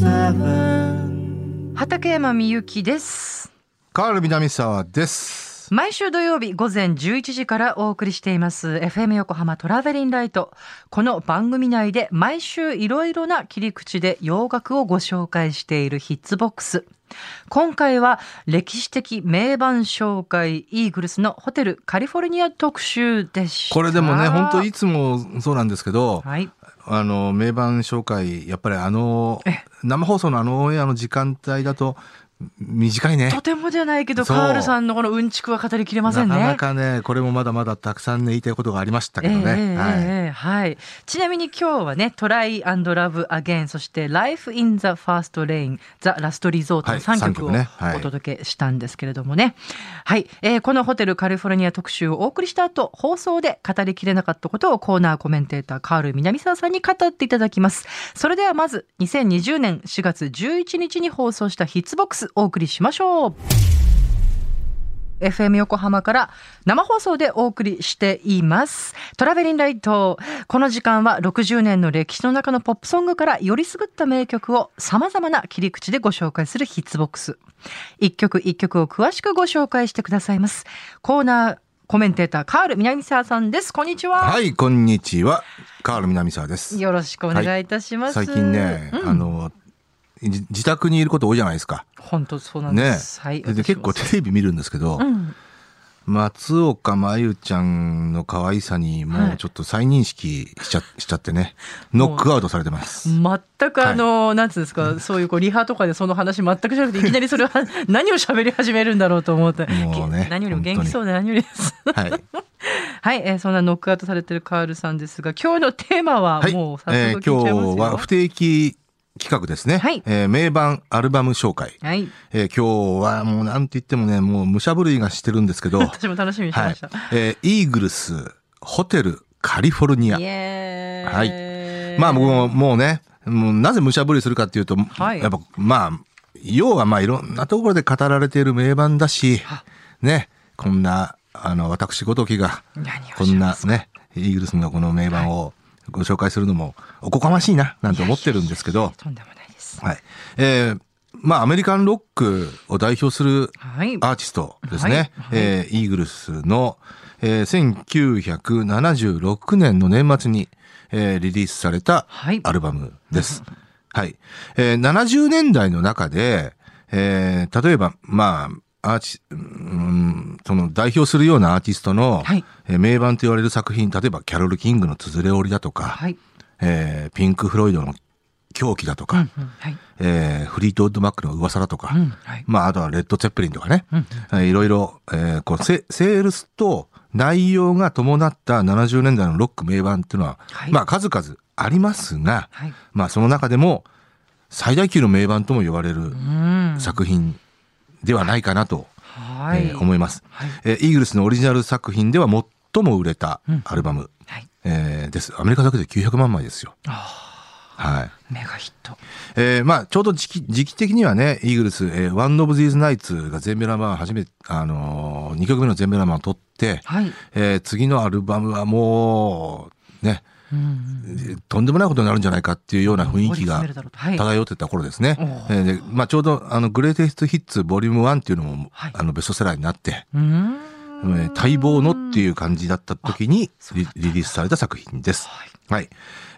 917畠山みゆきです。カール南沢です。毎週土曜日午前11時からお送りしています。FM 横浜トラベリンライト。この番組内で毎週いろいろな切り口で洋楽をご紹介しているヒッツボックス。今回は歴史的名盤紹介イーグルスのホテルカリフォルニア特集でした。これでもね、本当いつもそうなんですけど、はいあの、名盤紹介、やっぱりあのえ、生放送のあのオンエアの時間帯だと、短いね。とてもじゃないけどカールさんのこのうんちくは語りきれませんねなかなかね、これもまだまだたくさんね、言いたいことがありましたけどええね。ええはい。ええはい。ちなみに今日はね、トライラブアゲン、そして Life in the First Lane、ザ・ラストリゾートのはい3三曲をお届けしたんですけれどもね。はい、えーこのホテルカリフォルニア特集をお送りした後、放送で語りきれなかったことをコーナーコメンテーターカール南沢さんに語っていただきます。それではまず、2020年4月11日に放送したヒッツボックスお送りしましょう。FM 横浜から生放送でお送りしています。トラベリンライト。この時間は60年の歴史の中のポップソングからよりすぐった名曲を様々な切り口でご紹介するヒッツボックス。一曲一曲を詳しくご紹介してくださいます。コーナーコメンテーターカール南沢さんです。こんにちは。はい、こんにちは。カール南沢です。よろしくお願いいたします。最近ね、うんあの、じ自宅にいること多いじゃないですか。本当そうなんでねす。はい。で結構テレビ見るんですけど、うん。松岡真優ちゃんの可愛さにもうちょっと再認識しちゃ, しちゃってねノックアウトされてます。全くあの、なんつうんですか、そういうこうリハとかでその話全くしなくて、いきなりそれは 何を喋り始めるんだろうと思って。もうね 何よりも元気そうで何よりです。はい、はい、えーそんなノックアウトされてるカールさんですが、今日のテーマははいもう早えー速聞いちゃいますよ。今日は不定期企画ですね、はい。えー名盤アルバム紹介、はい。えー今日はもうなんて言ってもねもう武者震いがしてるんですけど、私も楽しみにしはいました。えーイーグルスホテルカリフォルニア。はい。まあもうもうねもうなぜ武者震いするかっていうと、はい。やっぱまあ要はまあいろんなところで語られている名盤だしあ。ね。こんなあの私ごときがこんなねイーグルスのこの名盤をご紹介するのもおこがましいななんて思ってるんですけどとんでもないです。はいえーまあアメリカンロックを代表するはい。アーティストですね、はいはいえーイーグルスの、えー1976年の年末に、えーリリースされたはいアルバムです。はい。えー70年代の中で、えー例えば、まあ、アーチ、うん、その代表するようなアーティストの、はいえー名盤と言われる作品、例えばキャロル・キングのつづれ折りだとか、はい。えーピンク・フロイドの狂気だとか、うんうんはい。えーフリートウッド・マックの噂だとか、うんはい。まあ、あとはレッド・ツェッペリンとかね、いろいろ、えーこうセ、セールスと内容が伴った70年代のロック名盤っていうのは、はいまあ、数々ありますが、はい。まあ、その中でも、最大級の名盤とも呼ばれるうん。作品ではないかなと、はい。えー思います、はい。えーイーグルスのオリジナル作品では最も売れたアルバム、はい。えーです。アメリカだけで900万枚ですよ。あはい。あ、メガヒット。えーまあ、ちょうど時期、時期的にはね、イーグルス、えー、One of These Nights が全米ナンバー初めて、あのー、2曲目の全米ナンバーを取って、はい。えー次のアルバムはもう、ね、うん。とんでもないことになるんじゃないかっていうような雰囲気が漂ってた頃ですね。おえーでまあ、ちょうど、あの、グレーテストヒッツボリューム1っていうのも、はいあの、ベストセラーになって、待望のっていう感じだった時にリリリースされた作品です。はい。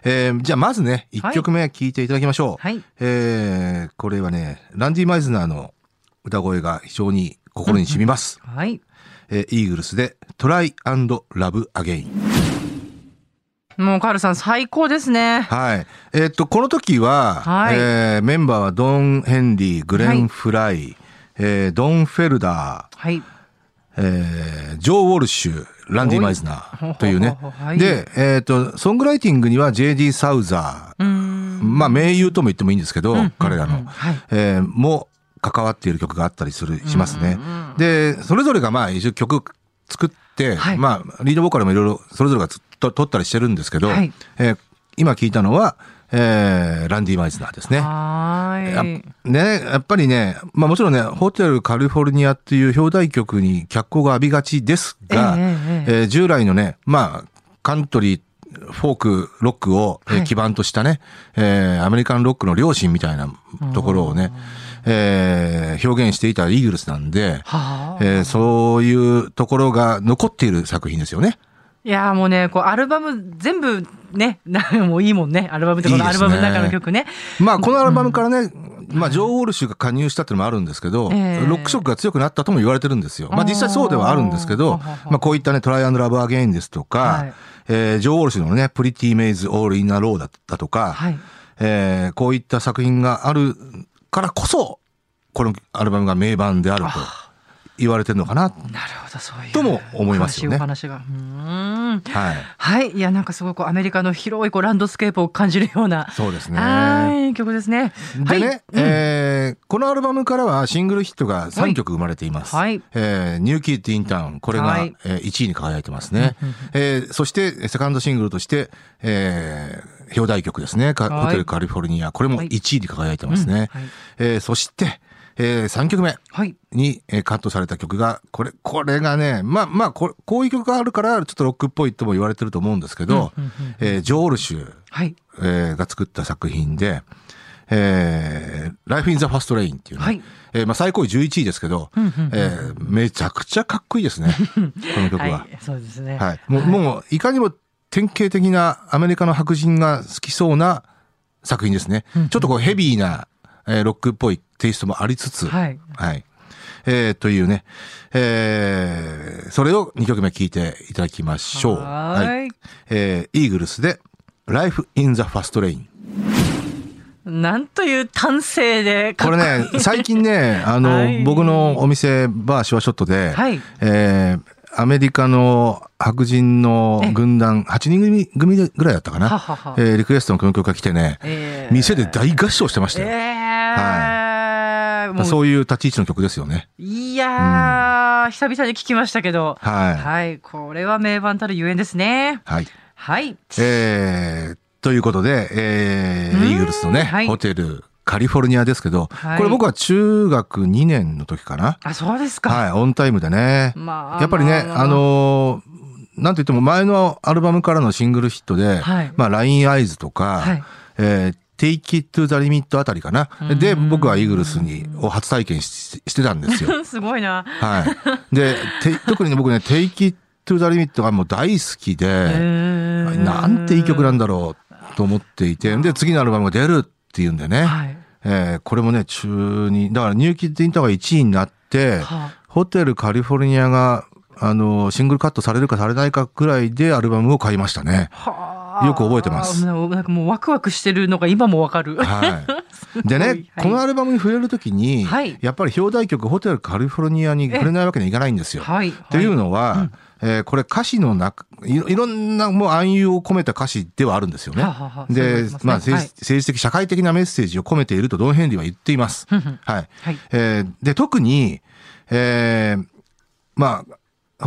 えーじゃあまずね、1曲目聴いていただきましょう。はい。えーこれはね、ランディ・マイズナーの歌声が非常に心に染みます。はい。えーイーグルスで Try and Love Again。もうカールさん最高ですね。はい。えーっと、この時は、はいえーメンバーはドン・ヘンリー、グレン・フライ、えードン・フェルダー、はい。えージョー・ウォルシュ、ランディ・マイズナーというね。で、えーっと、ソングライティングには J.D. サウザー、うん。まあ、名優とも言ってもいいんですけど、彼らの、はいえーも関わっている曲があったりする、しますね。で、それぞれがまあ一応曲作って、はいまあ、リードボーカルもいろいろそれぞれがと撮ったりしてるんですけど、はいえー今聞いたのは、えーランディ・マイズナーですね。はい。ね、やっぱりね、まあもちろんね、ホテルカリフォルニアっていう表題曲に脚光が浴びがちですが、えええええー従来のね、まあ、カントリー、フフォーク、ロックを、基盤としたね、えーアメリカンロックの両親みたいなところをね、えー表現していたイーグルスなんで、はあ。えーそういうところが残っている作品ですよね。いやーもうね、こう、アルバム全部ね、な もういいもんね。アルバムってこのアルバムの中の曲ね。まあ、このアルバムからね、まあ、ジョー・ウォルシュが加入したっていうのもあるんですけど、ええロック色が強くなったとも言われてるんですよ。まあ、実際そうではあるんですけあど、ーまあ、こういったね、トライアンドラブ・アゲインですとか、はいえージョー・ウォルシュのね、 Pretty Maids All in a Row だったとか、はい。えーこういった作品があるからこそ、このアルバムが名盤であると言われてるのかな？なるほど、そういう。とも思いますよね話が。はい。はい。いや、なんかすごいこう、アメリカの広いこうランドスケープを感じるような。そうですね。はい、曲ですね。でね、はいえーこのアルバムからはシングルヒットが3曲生まれています。はいえー New Kid in Town、これが、はいえー1位に輝いてますね。えーそして、セカンドシングルとして、えー表題曲ですね、かはいホテルカリフォルニア、これもはい1位に輝いてますね。うんはいえーそして、え3曲目はい。に、えーカットされた曲が、これ、これがね、まあまあこれ、こういう曲があるから、ちょっとロックっぽいとも言われてると思うんですけど、うんうんうんえージョールシュ、はい。えーが作った作品で、えー、Life in the Fast Lane っていうね、はいえーまあ最高位11位ですけど、うんうんうんえーめちゃくちゃかっこいいですね、この曲は。はい。そうですね。はい。もう、もう、いかにも典型的なアメリカの白人が好きそうな作品ですね。ちょっとこうヘビーな、えーロックっぽいテイストもありつつ、はい。はい。えーというね、えーそれを2曲目聴いていただきましょう。はーいえーイーグルスで、Life in the Fast Lane。なんという端正でこれ。ね、最近ね、あの、はい僕のお店、バーシュワショットで、はいえーアメリカの白人の軍団、8人組組ぐらいだったかな。はははえーリクエストのこの曲が来てね、えー店で大合唱してましたよ。えーもうそういう立ち位置の曲ですよね。いやー、久々に聞きましたけど。はいはい。これは名盤たるゆえんですね。はい。はい。えーということで、えーうんイーグルスのね、はいホテル、カリフォルニアですけど、はいこれ僕は中学2年の時かな。あ、そうですか。はい、オンタイムでね。まあやっぱりね、まあまああのーなんといっても前のアルバムからのシングルヒットで、はいまあ、ラインアイズとか、はいえー Take It to the Limit あたりかな。で、僕はイーグルスに、を初体験ししてたんですよ。すごいな。はい。で、て 特にね僕ね、Take It to the Limit がもう大好きで、えーなんていい曲なんだろうと思っていて、で、次のアルバムが出るっていうんでね、はい。えーこれもね、中に、だからニューキッドインターが1位になって、はホテルカリフォルニアが、あの、シングルカットされるかされないかくらいでアルバムを買いましたね。はあよく覚えてますなんかもうワクワクしてるのが今もわかる。はい。でね、はいこのアルバムに触れるときに、はいやっぱり表題曲ホテルカリフォルニアに触れないわけにはいかないんですよ。はい。っていうのは、えーこれ歌詞の中いろんなもう暗喩を込めた歌詞ではあるんですよね。はあはあはでねまあ政はい治政治的社会的なメッセージを込めているとドン・ヘンリーは言っています。はい。はいえーで特に、えーまあ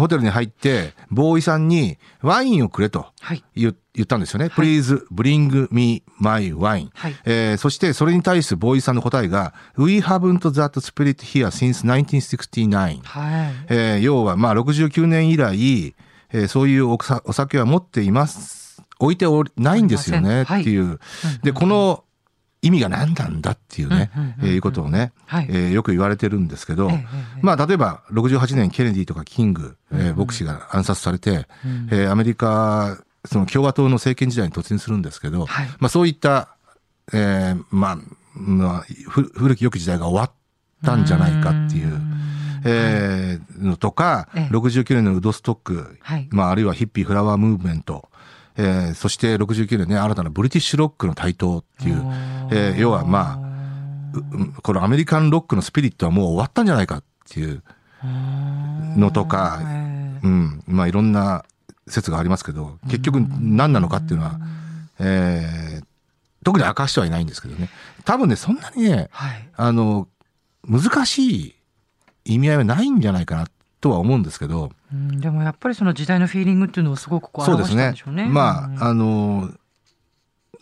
ホテルに入ってボーイさんにワインをくれとはい。言言ったんですよね。Please bring me my wine、はいえーそしてそれに対するボーイさんの答えが We haven't that spirit here since 1969。はい。えー要はまあ69年以来、えーそういうお酒は持っています。置いておりないんですよねっていう。で、この意味が何なんだっていうねえーいうことをね、はい。えーよく言われてるんですけどまあ例えば68年ケネディとかキング、えー牧師が暗殺されて、えーアメリカ、その共和党の政権時代に突入するんですけど、はい。まあそういった、えーまあ、まあ、ふ古き良き時代が終わったんじゃないかっていう。えーのとか、ええ。69年のウドストック、はい。まあ、あるいはヒッピーフラワームーブメント、えーそして69年ね、新たなブリティッシュロックの台頭っていう、えー要はまあ、このアメリカンロックのスピリットはもう終わったんじゃないかっていうのとか、うん、まあいろんな説がありますけど、結局何なのかっていうのは、えー特に明かしてはいないんですけどね。多分ね、そんなにね、はい。あの、難しい意味合いはないんじゃないかなとは思うんですけど、うんでもやっぱりその時代のフィーリングっていうのをすごくこう表したんでしょうね。。まあ、あの、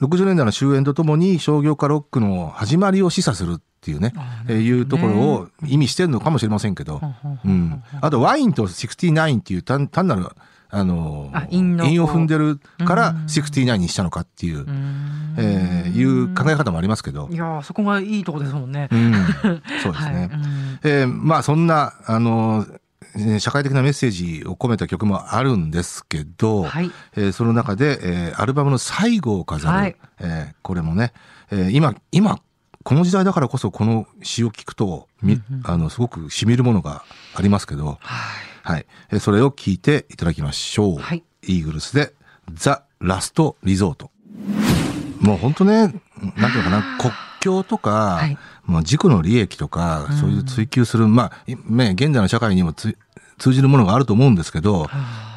60年代の終焉とともに商業化ロックの始まりを示唆するっていうね、あえーいうところを意味してるのかもしれませんけど、うん。あと、ワインと69っていう単単なる、あのあ韻を踏んでるからうん69にしたのかっていうう、んえーいう考え方もありますけどい、やーそこがいいとこですもんね。うん、そうですね。はいうんえーまあそんな、あの、えー社会的なメッセージを込めた曲もあるんですけど、はい。えーその中で、えーアルバムの最後を飾る、はい。えーこれもね、えー今、今、この時代だからこそこの詩を聞くと、みあの、すごく染みるものがありますけど、はい。はい。えーそれを聞いていただきましょう。はい。イーグルスで、ザ・ラスト・リゾート。もう本当ね、なんていうのかな、国境とか、はい。まあ、自己の利益とか、うん。そういう追求する、まあ、いね、現在の社会にもつ通じるものがあると思うんですけど、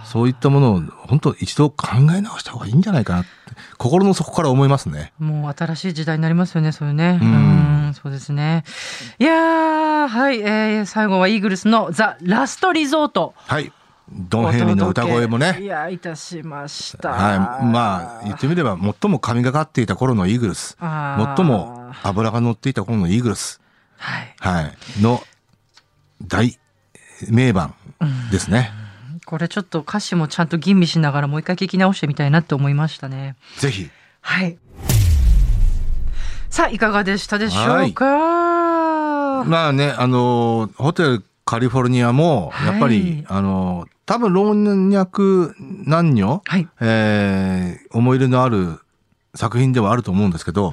そういったものを本当一度考え直した方がいいんじゃないかなって、心の底から思いますね。もう新しい時代になりますよね、そういうね。ううんん、そうですね。いやー、はい、えー、最後はイーグルスのザ・ラストリゾート。はい。ドン・ヘンリーの歌声もいね。や、いたしました。はい。まあ、言ってみれば、最も神がかっていた頃のイーグルス。最も脂が乗っていた頃のイーグルス。はい。はい。の大名盤ですね。これちょっと歌詞もちゃんと吟味しながらもう一回聞き直してみたいなって思いましたね。ぜひ。はい。さあ、いかがでしたでしょうか、まあね、あの、ホテルカリフォルニアも、やっぱり、はいあの、多分老若男女、はい。えー思い入れのある作品ではあると思うんですけど、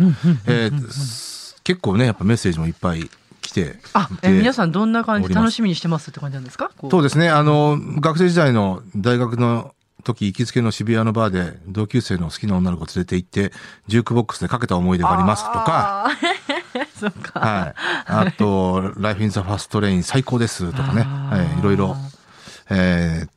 結構ね、やっぱメッセージもいっぱい来てあ、え皆さんどんな感じ楽しみにしてますって感じなんですか？そうですね、あの、学生時代の大学の時、行きつけの渋谷のバーで同級生の好きな女の子連れて行って、ジュークボックスでかけた思い出がありますとか。そっか。はい。あと、 Life in the Fast Lane 最高ですとかね、はい、いろいろ、えー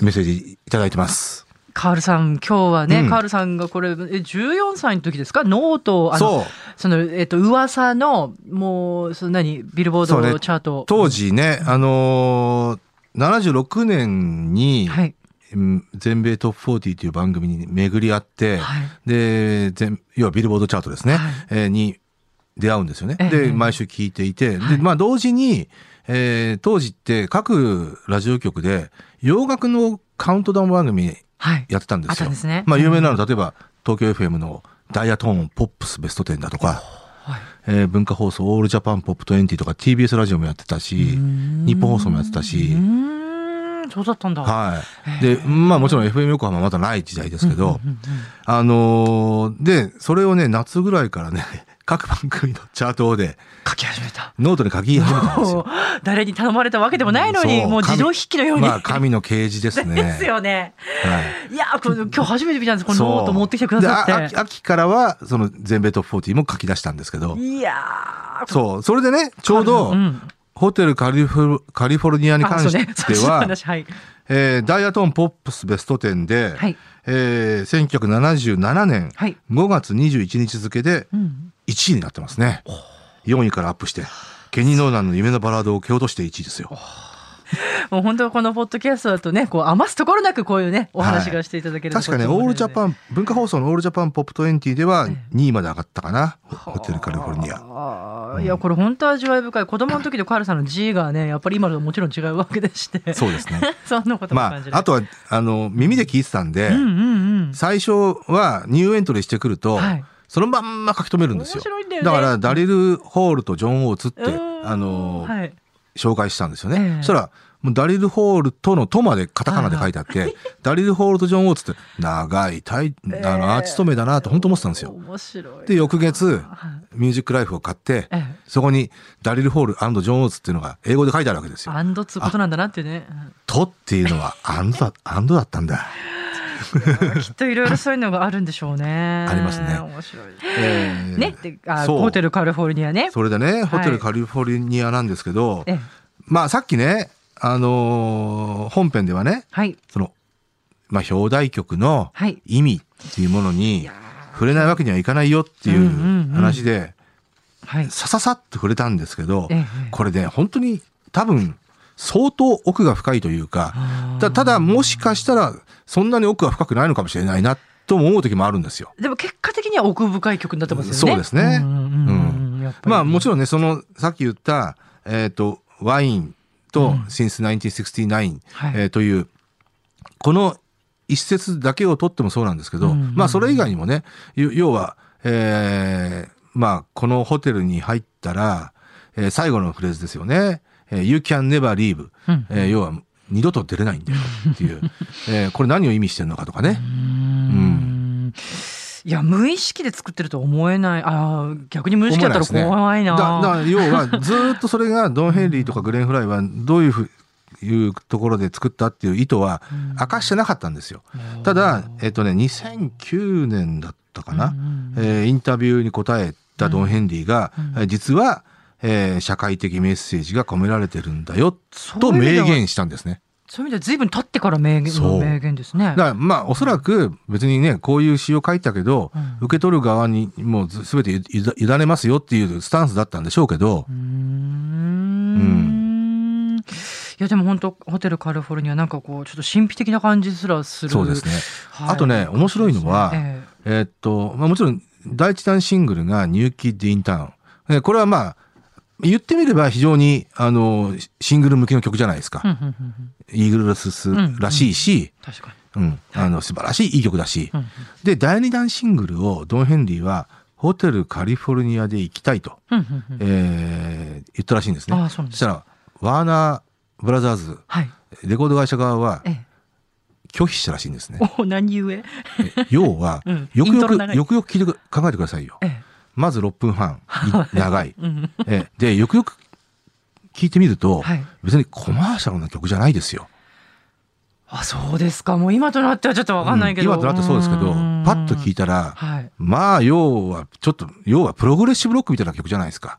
メッセージいただいてます。カールさん、今日はね、うんカールさんがこれ、え14歳の時ですか？ノートを、あの、その、えっ、と、噂の、もう、その何、ビルボードチャート。当時ね、あのー、76年に、はい。うん全米トップ40という番組に巡り合って、はい。で、全要はビルボードチャートですね、はいえーに出会うんですよね。ええで、毎週聞いていて、はいで、まあ同時に、えー当時って各ラジオ局で洋楽のカウントダウン番組はい。やってたんですよ。あったんですねまあ有名なの、例えば東京 FM のダイヤトーンポップスベスト10だとか、はい。えー文化放送オールジャパンポップ20とか TBS ラジオもやってたし、日本放送もやってたうし、そうだったんだ。はい。で、まあもちろん FM 横浜はまだない時代ですけど、あのーで、それをね、夏ぐらいからね、各番組のチャートで書き始めた。ノートに書き始めたんですよ。誰に頼まれたわけでもないのに、そうもう自動筆記のように。まあ、神の啓示ですね。ですよね。はい。いや、これ今日初めて見たんです。このノート持ってきてくださっであ秋秋からは、その全米トップ40も書き出したんですけどて。、いやー。そう、それでね、ちょうどう、んホテルカリフォルカリフォルニアにあ関しては。えーダイヤトーンポップスベスト10で、はいえー1977年はい。5月21日付でうん。1位になってますね。4位からアップして、ケニー・ノーナンの夢のバラードを蹴落として1位ですよ。もう本当このポッドキャストだとね、こう余すところなくこういうね、お話がしていただけると確かね、オールジャパンン、文化放送のオールジャパンポップ20では2位まで上がったかな。ホテルカリフォルニア。あーいや、これ本当味わい深い。子供の時のカールさんの G がね、やっぱり今のともちろん違うわけでして。そうですね。そんなこともま。あ、あとは、あの、耳で聞いてたんで、うんうんうん。最初はニューエントリーしてくると、はいそのまんま書き留めるんですよ。だよねから、ダリル・ホールとジョン・オーツって、うんあの、はい。紹介したんですよね。ええそしたら、もうダリル・ホールとの「と」までカタカナで書いてあって、ダリル・ホールとジョン・オーツって長いタイ、あの、アーティスト名だなと本当思ってたんですよ。面白い。で、翌月、はいミュージックライフを買って、ええそこにダリル・ホールジョン・オーツっていうのが英語で書いてあるわけですよ。アンドっつうことなんだなっていうね。うんとっていうのはアンドだ、アンドだったんだ。きっといろいろそういうのがあるんでしょうね。ありますね面白い。えーねってあそうホテルカリフォルニアね。それでね、ホテルカリフォルニアなんですけど、ええまあさっきね、あのー本編ではね、はい。その、まあ表題曲のはい意味っていうものいにや触れないわけにはいかないよっていう話で、ーはい。さささっと触れたんですけどええ、これね、本当に多分相当奥が深いというか、たただもしかしたらそんなに奥が深くないのかもしれないなとも思う時もあるんですよ。でも結果的には奥深い曲になってますよね。そうですね。うんまあもちろんね、そのさっき言った、えっ、と、ワインとうん。Since 1969、はい。えーという、この一節だけを取ってもそうなんですけど、うんうんまあそれ以外にもね、要要は、えーまあこのホテルに入ったら、えー最後のフレーズですよね。えー You can never leave、うん。えー要は二度と出れないんだよっていう、えーこれ何を意味してるのかとかね。うん。いや無意識で作ってるとは思えない。ああ逆に無意識だったら怖いな。だだから要はずーっとそれがドン・ヘンリーとかグレン・フライはどういうふういうところで作ったっていう意図は明かしてなかったんですよ。ただ、えっとね、2009年だったかな、えーインタビューに答えたドン・ヘンリーが、えー実は、えー社会的メッセージが込められてるんだよと明言したんですね。そういう意味では随分経ってから名言名言ですね。だからまあおそらく別にねこういう詩を書いたけど、うん。受け取る側にもうず全て委委ねますよっていうスタンスだったんでしょうけどうー、ん。いやでも本当ホテルカリフォルニアなんかこうちょっと神秘的な感じすらする。そうですね。はい。あとね面白いのはええ。ーっと、まあ、もちろん第一弾シングルがニューキッド・インタウン。えこれはまあ、言ってみれば非常に、あの、シングル向きの曲じゃないですか。えうんうんうんうん。イーグルススらしいし、確かうん、あの、素晴らしいいい曲だし。に、うん。で、第二弾シングルをドン・ヘンリーは、ホテルカリフォルニアで行きたいと、うんうんうん。えー言ったらしいんですね。そすしたら、ワーナー・ブラザーズ、はい。レコード会社側はええ。拒否したらしいんですね。お何故？ええ要は、うん。よくよく、よくよく聞いてく考えてくださいよ。えまず6分半、い。長いえ。で、よくよく聞いてみると、はい。別にコマーシャルな曲じゃないですよ。あそうですか。もう今となってはちょっとわかんないけど、うん。今となってそうですけど、パッと聞いたたら、はい。まあ、要は、ちょっと、要はプログレッシブロックみたいな曲じゃないですか。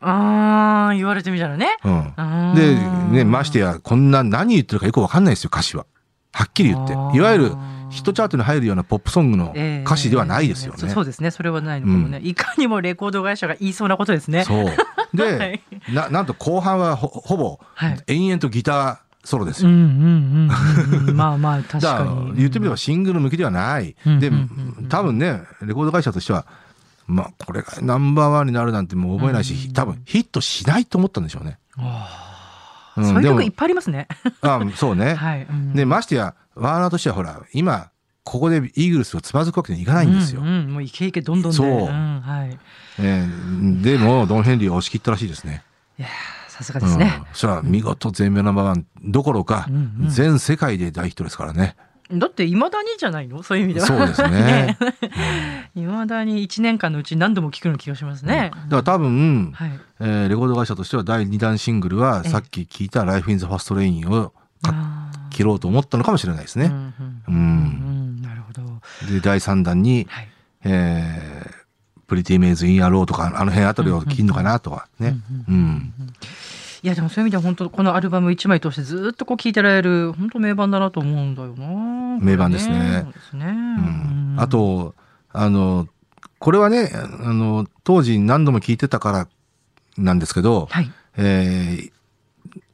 ああ言われてみたらね。うん。で、ね、ましてや、こんな何言ってるかよくわかんないですよ、歌詞は。はっきり言って。いわゆる、ヒットチャートに入るようなポップソングのええ。歌詞ではないですよね。そそうですね。それはないのかもね、いかにもレコード会社が言いそうなことですね。そう。はでい、な、なんと後半はほほぼはい、延々とギターソロですよ。うんうんうんうん まあまあ確だかに言ってみればシングル向きではない。でうんうんうんうん、多分ね、レコード会社としては、まあ、これがナンバーワンになるなんてもう覚えないし、うん多分ヒットしないと思ったんでしょうね。あうんでもーそういう曲いっぱいありますね。あそうね。はい、うん。で、ましてや、ワーナーとしてはほら、今、ここでイーグルスをつまずくわけにはいかないんですよ。うんうんもうイケイケどんどんで。そう。んはい。えーでも、ドン・ヘンリーは押し切ったらしいですね。いやーさすがですね。うん、そしたら見事全米ナンバーワンどころか、うんうん。全世界で大ヒットですからね。だっていまだにじゃないの？そういう意味では。そうですね。いまだに1年間のうち何度も聴くような気がしますね、だから多分、はい。えーレコード会社としては第2弾シングルはええさっき聞いた「Life in the Fast Lane」をかあー。切ろうと思ったのかもしれないですね。うんうんうん。うん。なるほど。で第3弾にはい「えー、Pretty Maze in a Row」とかあの辺あたりを聞るのかなとはね。ううんんいやでもそういう意味では本当このアルバム1枚通してずっとこう聴いてられる本当名盤だなと思うんだよな。名盤ですね。そうですね、うん。うんあとあのこれはねあの当時何度も聞いてたからなんですけど、はい。えー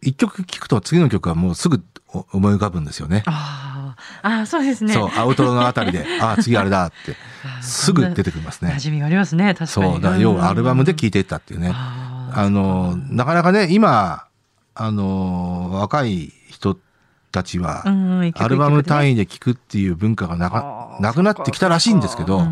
一曲聴くと次の曲はもうすぐお思い浮かぶんですよね。あー。あーそうですね。そう、アウトロのあたりで、ああ、次あれだって、すぐ出てくりますね。馴。染みがありますね確かに。そう、だ要はアルバムで聴いいていったっていうね。あーあの、なかなかね、今、あの、若い人たちはアルバム単位位で聴くっていう文化がなかなくなってきたらしいんですけど、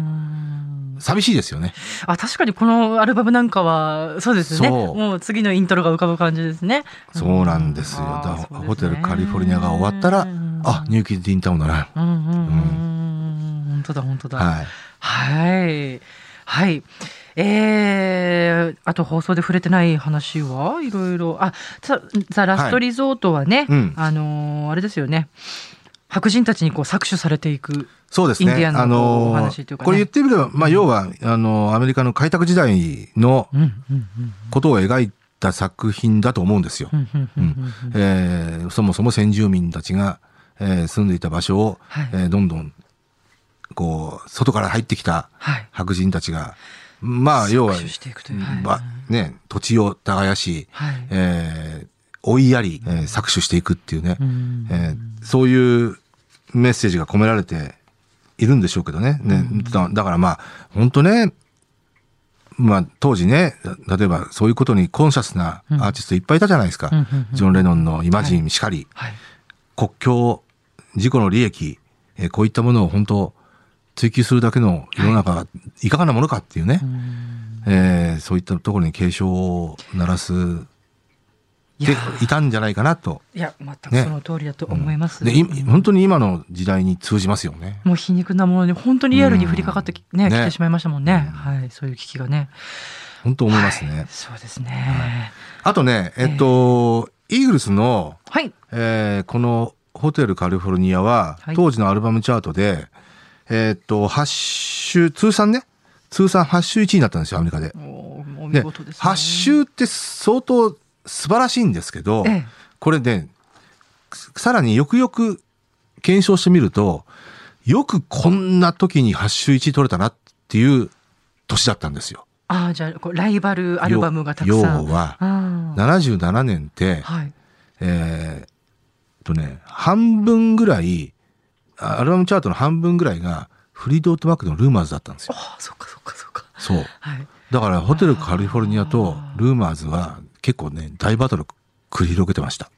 寂しいですよね。あ確かにこのアルバムなんかはそうですね。もう次のイントロが浮かぶ感じですね。そうなんですよ。ね。ホテルカリフォルニアが終わったら、あ、ニューキッドインタウンだな。うんうんうん。うん。本当だ本当だ。はい。はい。はい。えー、あと放送で触れてない話は？いろいろ。あ、ザ・ザラストリゾートはね、うんあのーあれですよね。白人たちにこう搾取されていく。そうですね。インディアンのあのお話というかねこれ言ってみれば、まあ、要は、あの、アメリカの開拓時代のことを描いた作品だと思うんですよ。そもそも先住民たちが、えー住んでいた場所を、はいえーどんどん、こう、外から入ってきたはい。白人たちが、はいくという。はいばね、土地を耕し、はい。えー追いやり、えー搾取していくっていうね、うんえーそういうメッセージが込められているんでしょうけどね。ねだだからまあ、本当ね、まあ当時ね、例えばそういうことにコンシャスなアーティストいっぱいいたじゃないですか。ジョン・レノンのイマジンしかり、はい。国境自己の利益、えーこういったものを本当追求するだけの世の中がいかがなものかっていうね、えーそういったところに警鐘を鳴らすでいたんじゃないかなと。いや、全くねその通りだと思います。でい本当に今の時代に通じますよね。もう皮肉なものに本当にリアルに降りかかってき,、ねね来てしまいましたもんね。はい、そういう危機がね。本当思いますね。はいそうですね。あとね、えっと、イーグルスの、はい。えーこのホテルカリフォルニアは、はい当時のアルバムチャートで、えっと、8週、通算ね、通算8週1位になったんですよ、アメリカで。おお見で、事ですね。8週って相当素晴らしいんですけど、ええこれね、さらによくよく検証してみると、よくこんな時に8週1位取れたなっていう年だったんですよ。ああ、じゃあライバルアルバムがたくさん。要は、あ77年ってあ、はい。えーっとね、半分ぐらい、あアルバムチャートの半分ぐらいが、フリードウッドマークのルーマーズだったんですよ。ああ、そっかそっかそっか。そう。はい。だから、ホテルカリフォルニアとルーマーズは結構ね、大バトル繰り広げてました。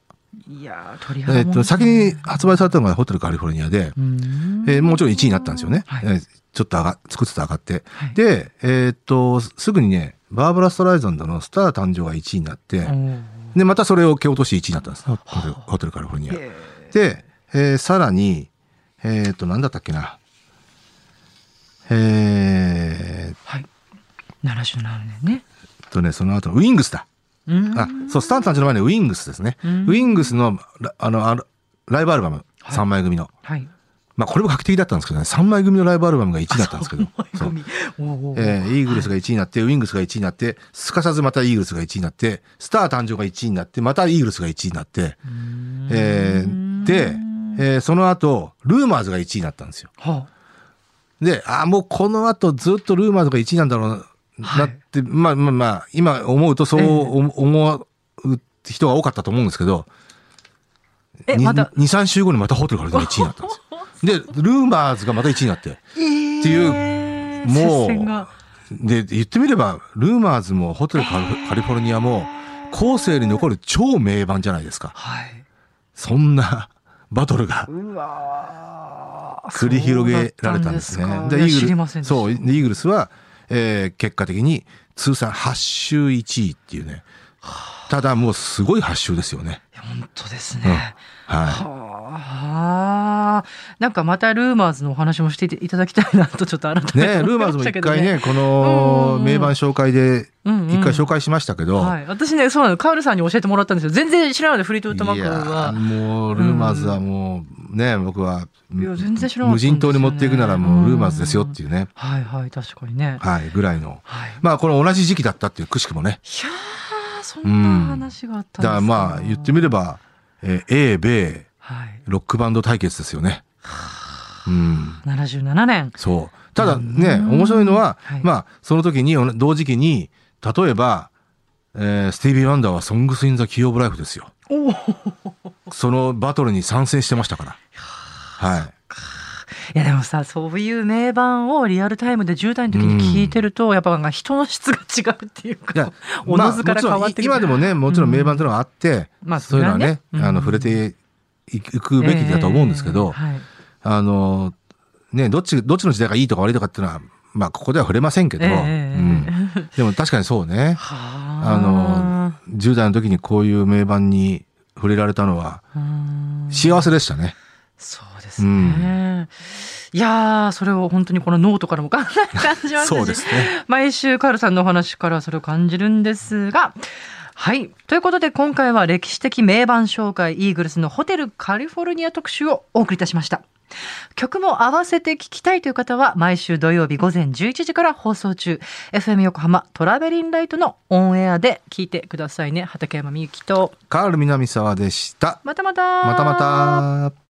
いやー、鳥え肌もんーっと、先に発売されたのがホテルカリフォルニアで、えーもちろん1位になったんですよね。はいえーちょっと上が、作ってた上がって。はいで、えーっと、すぐにね、バーバラ・ストライザンドのスター誕生が1位になって、で、またそれを蹴落として1位になったんです。ホテルホテルカリフォルニア。へで、えーさらに、えっ、と、なんだったっけな。えーっはい。77年ね。とね、その後のウィングスだ。あ、そう、スタント誕生の前にウィングスですね。ウうんィングスの、ラあの、あのライブアルバム、はい3枚組の。はい。まあ、これも画期的だったんですけどね、3枚組のライブアルバムが1位だったんですけど。そうえーイーグルスが1位になって、ウィングスが1位になって、すかさずまたイーグルスが1位になって、スター誕生が1位になって、またイーグルスが1位になって、えーで、えーその後、ルーマーズが1位になったんですよ。はで、あ、もうこの後ずっとルーマーズが1位なんだろうな、はいって、まあまあまあ、今思うとそうええ思思う人が多かったと思うんですけど、にえまた2、3週後にまたホテルから1位になったんですよ。で、ルーマーズがまた1位になって。えーっていうもうで、言ってみれば、ルーマーズもホテルカリカリフォルニアも、後世に残る超名盤じゃないですか。はい。そんなバトルが繰り広げられたんですね。ですかいや知りませんでしたそう、でイーグルスは、えー結果的に通算8週1位っていうね。ただもうすごい8週ですよね。本当ですうんね。ははあ。なんかまたルーマーズのお話もしていただきたいなとちょっと改めい。てね、ルーマーズも一回ね、こうんのうん名盤紹介でうんうん一回紹介しましたけど、はい。私ね、そうなの。カウルさんに教えてもらったんですよ。全然知らないので、フリートウッドマークいやーは。もうルーマーズはもうね、僕はいや全然知らなかったんですよね無人島に持っていくならもうルーマーズですよっていうね、はいはい、確かにね。はい、ぐらいの。はい。まあこの同じ時期だったっていうくしくもね。いやー、そんな話があったんですだからまあ言ってみれば、えー、英米はい。ロックバンド対決ですよね。うん。77年。そう。ただね、うん面白いのは、はいまあその時に同時期に、例えば、えースティービー・ワンダーは Songs in the Key of Life ですよ。そのバトルに参戦してましたから。はい。いやでもさ、そういう名盤をリアルタイムで10代の時に聞いてると、やっぱ人の質が違うっていうか、おのずから変わってくる。まあ今でもね、もちろん名盤というのがあって、まあそういうのはね、それはねあの、触れていくべきだと思うんですけど、えーはいあの、ね、どっち、どっちの時代がいいとか悪いとかっていうのは、まあ、ここでは触れませんけど、えうんーでも確かにそうね。はあの、10代の時にこういう名盤に触れられたのは、うん幸せでしたね。そうですね。いやー、それを本当にこのノートからも感じますし、そうですね。毎週カールさんのお話からそれを感じるんですが、はい。ということで今回は歴史的名盤紹介イーグルスのホテルカリフォルニア特集をお送りいたしました。曲も合わせて聴きたいという方は毎週土曜日午前11時から放送中 FM 横浜トラベリンライトのオンエアで聞いてくださいね畠山みゆきとカール南沢でした。またまたまたまた。